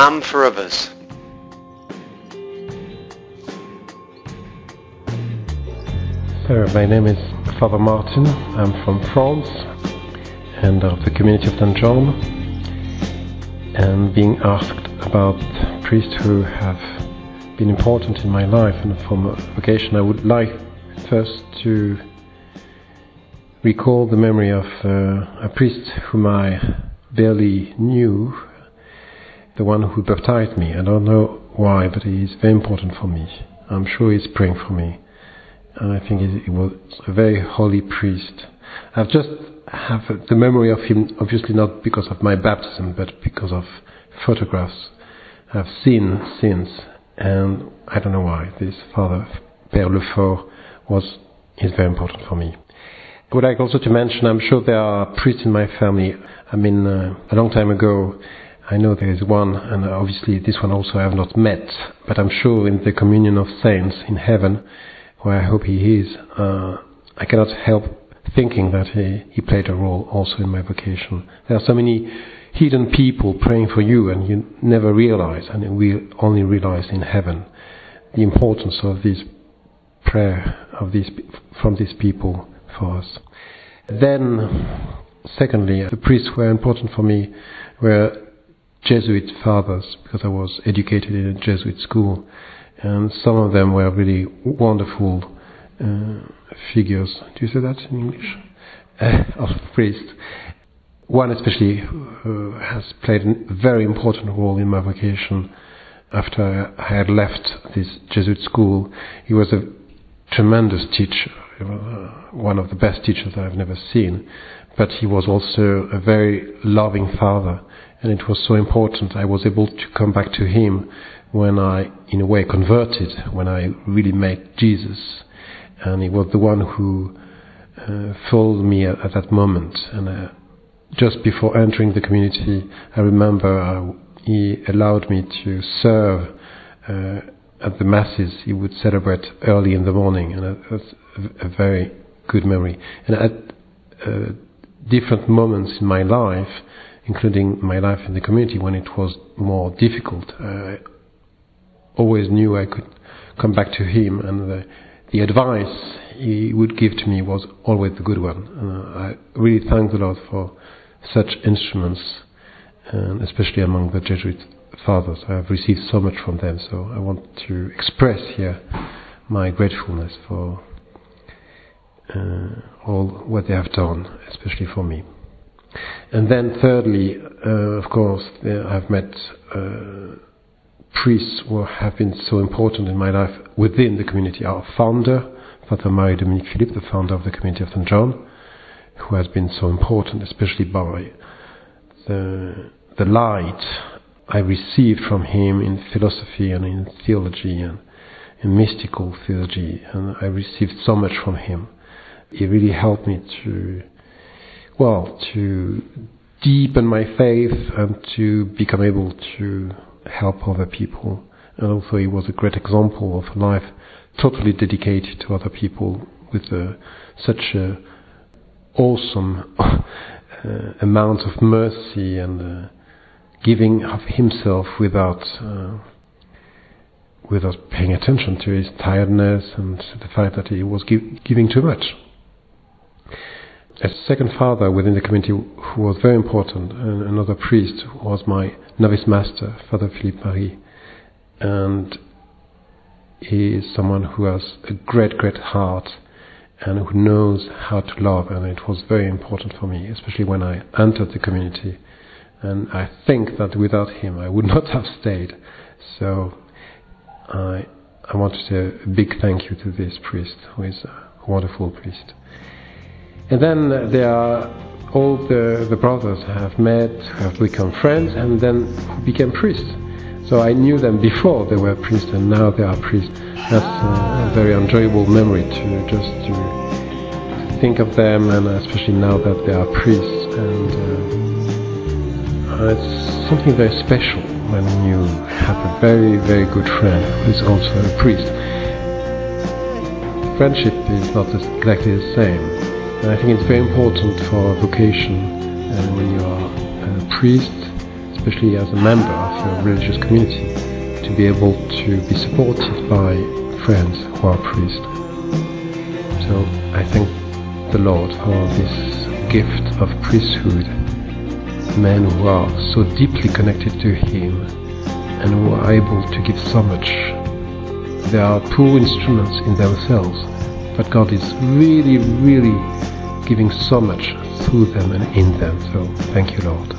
man for others. My name is Father Martin. I'm from France and of the community of St. John. And being asked about priests who have been important in my life and from vocation, I would like first to recall the memory of uh, a priest whom I barely knew, the one who baptized me. I don't know why, but he is very important for me. I'm sure he's praying for me. And I think he was a very holy priest. I've just have the memory of him, obviously not because of my baptism, but because of photographs I've seen since. And I don't know why. This Father Père Lefort was is very important for me. I would like also to mention, I'm sure there are priests in my family. I mean, uh, a long time ago, I know there is one, and obviously this one also I have not met, but I'm sure in the communion of saints in heaven, where I hope he is, uh, I cannot help thinking that he, he played a role also in my vocation. There are so many hidden people praying for you, and you never realize, and we only realize in heaven the importance of this prayer of these from these people for us. Then, secondly, the priests were important for me were Jesuit fathers because I was educated in a Jesuit school, and some of them were really wonderful uh, figures. Do you say that in English? Uh, of priests. One especially who has played a very important role in my vocation after I had left this Jesuit school. He was a tremendous teacher, one of the best teachers I've never seen. But he was also a very loving father, and it was so important. I was able to come back to him when I, in a way, converted, when I really met Jesus. And he was the one who uh, followed me at, at, that moment. And uh, just before entering the community, I remember uh, he allowed me to serve uh, at the masses he would celebrate early in the morning, and that's a, a very good memory. And at uh, different moments in my life, including my life in the community when it was more difficult, I always knew I could come back to him, and the, the advice he would give to me was always the good one. And I really thank the Lord for such instruments, and especially among the Jesuit fathers. I have received so much from them, so I want to express here my gratefulness for uh, all what they have done, especially for me. And then, thirdly, uh, of course, I've met uh, priests who have been so important in my life within the community. Our founder, Father Marie Dominique Philippe, the founder of the community of St. John, who has been so important, especially by the, the light I received from him in philosophy and in theology and in mystical theology, and I received so much from him. He really helped me to, well, to deepen my faith and to become able to help other people. And also, he was a great example of a life totally dedicated to other people with uh, such a awesome uh, amount of mercy and. Uh, giving of himself without uh, without paying attention to his tiredness and the fact that he was give, giving too much. A second father within the community who was very important, and another priest, was my novice master, Father Philippe Marie. And he is someone who has a great, great heart and who knows how to love. And it was very important for me, especially when I entered the community and I think that without him I would not have stayed. So I, I want to say a big thank you to this priest, who is a wonderful priest. And then there are all the, the brothers have met, have become friends, and then became priests. So I knew them before they were priests, and now they are priests. That's a, a very enjoyable memory to just to think of them, and especially now that they are priests. And uh, uh, it's something very special when you have a very, very good friend who is also a priest. Friendship is not exactly the same. And I think it's very important for vocation uh, when you are a priest, especially as a member of a religious community, to be able to be supported by friends who are priests. So I thank the Lord for this gift of priesthood, men who are so deeply connected to Him and who are able to give so much. They are poor instruments in themselves, but God is really, really giving so much through them and in them. So thank you, Lord.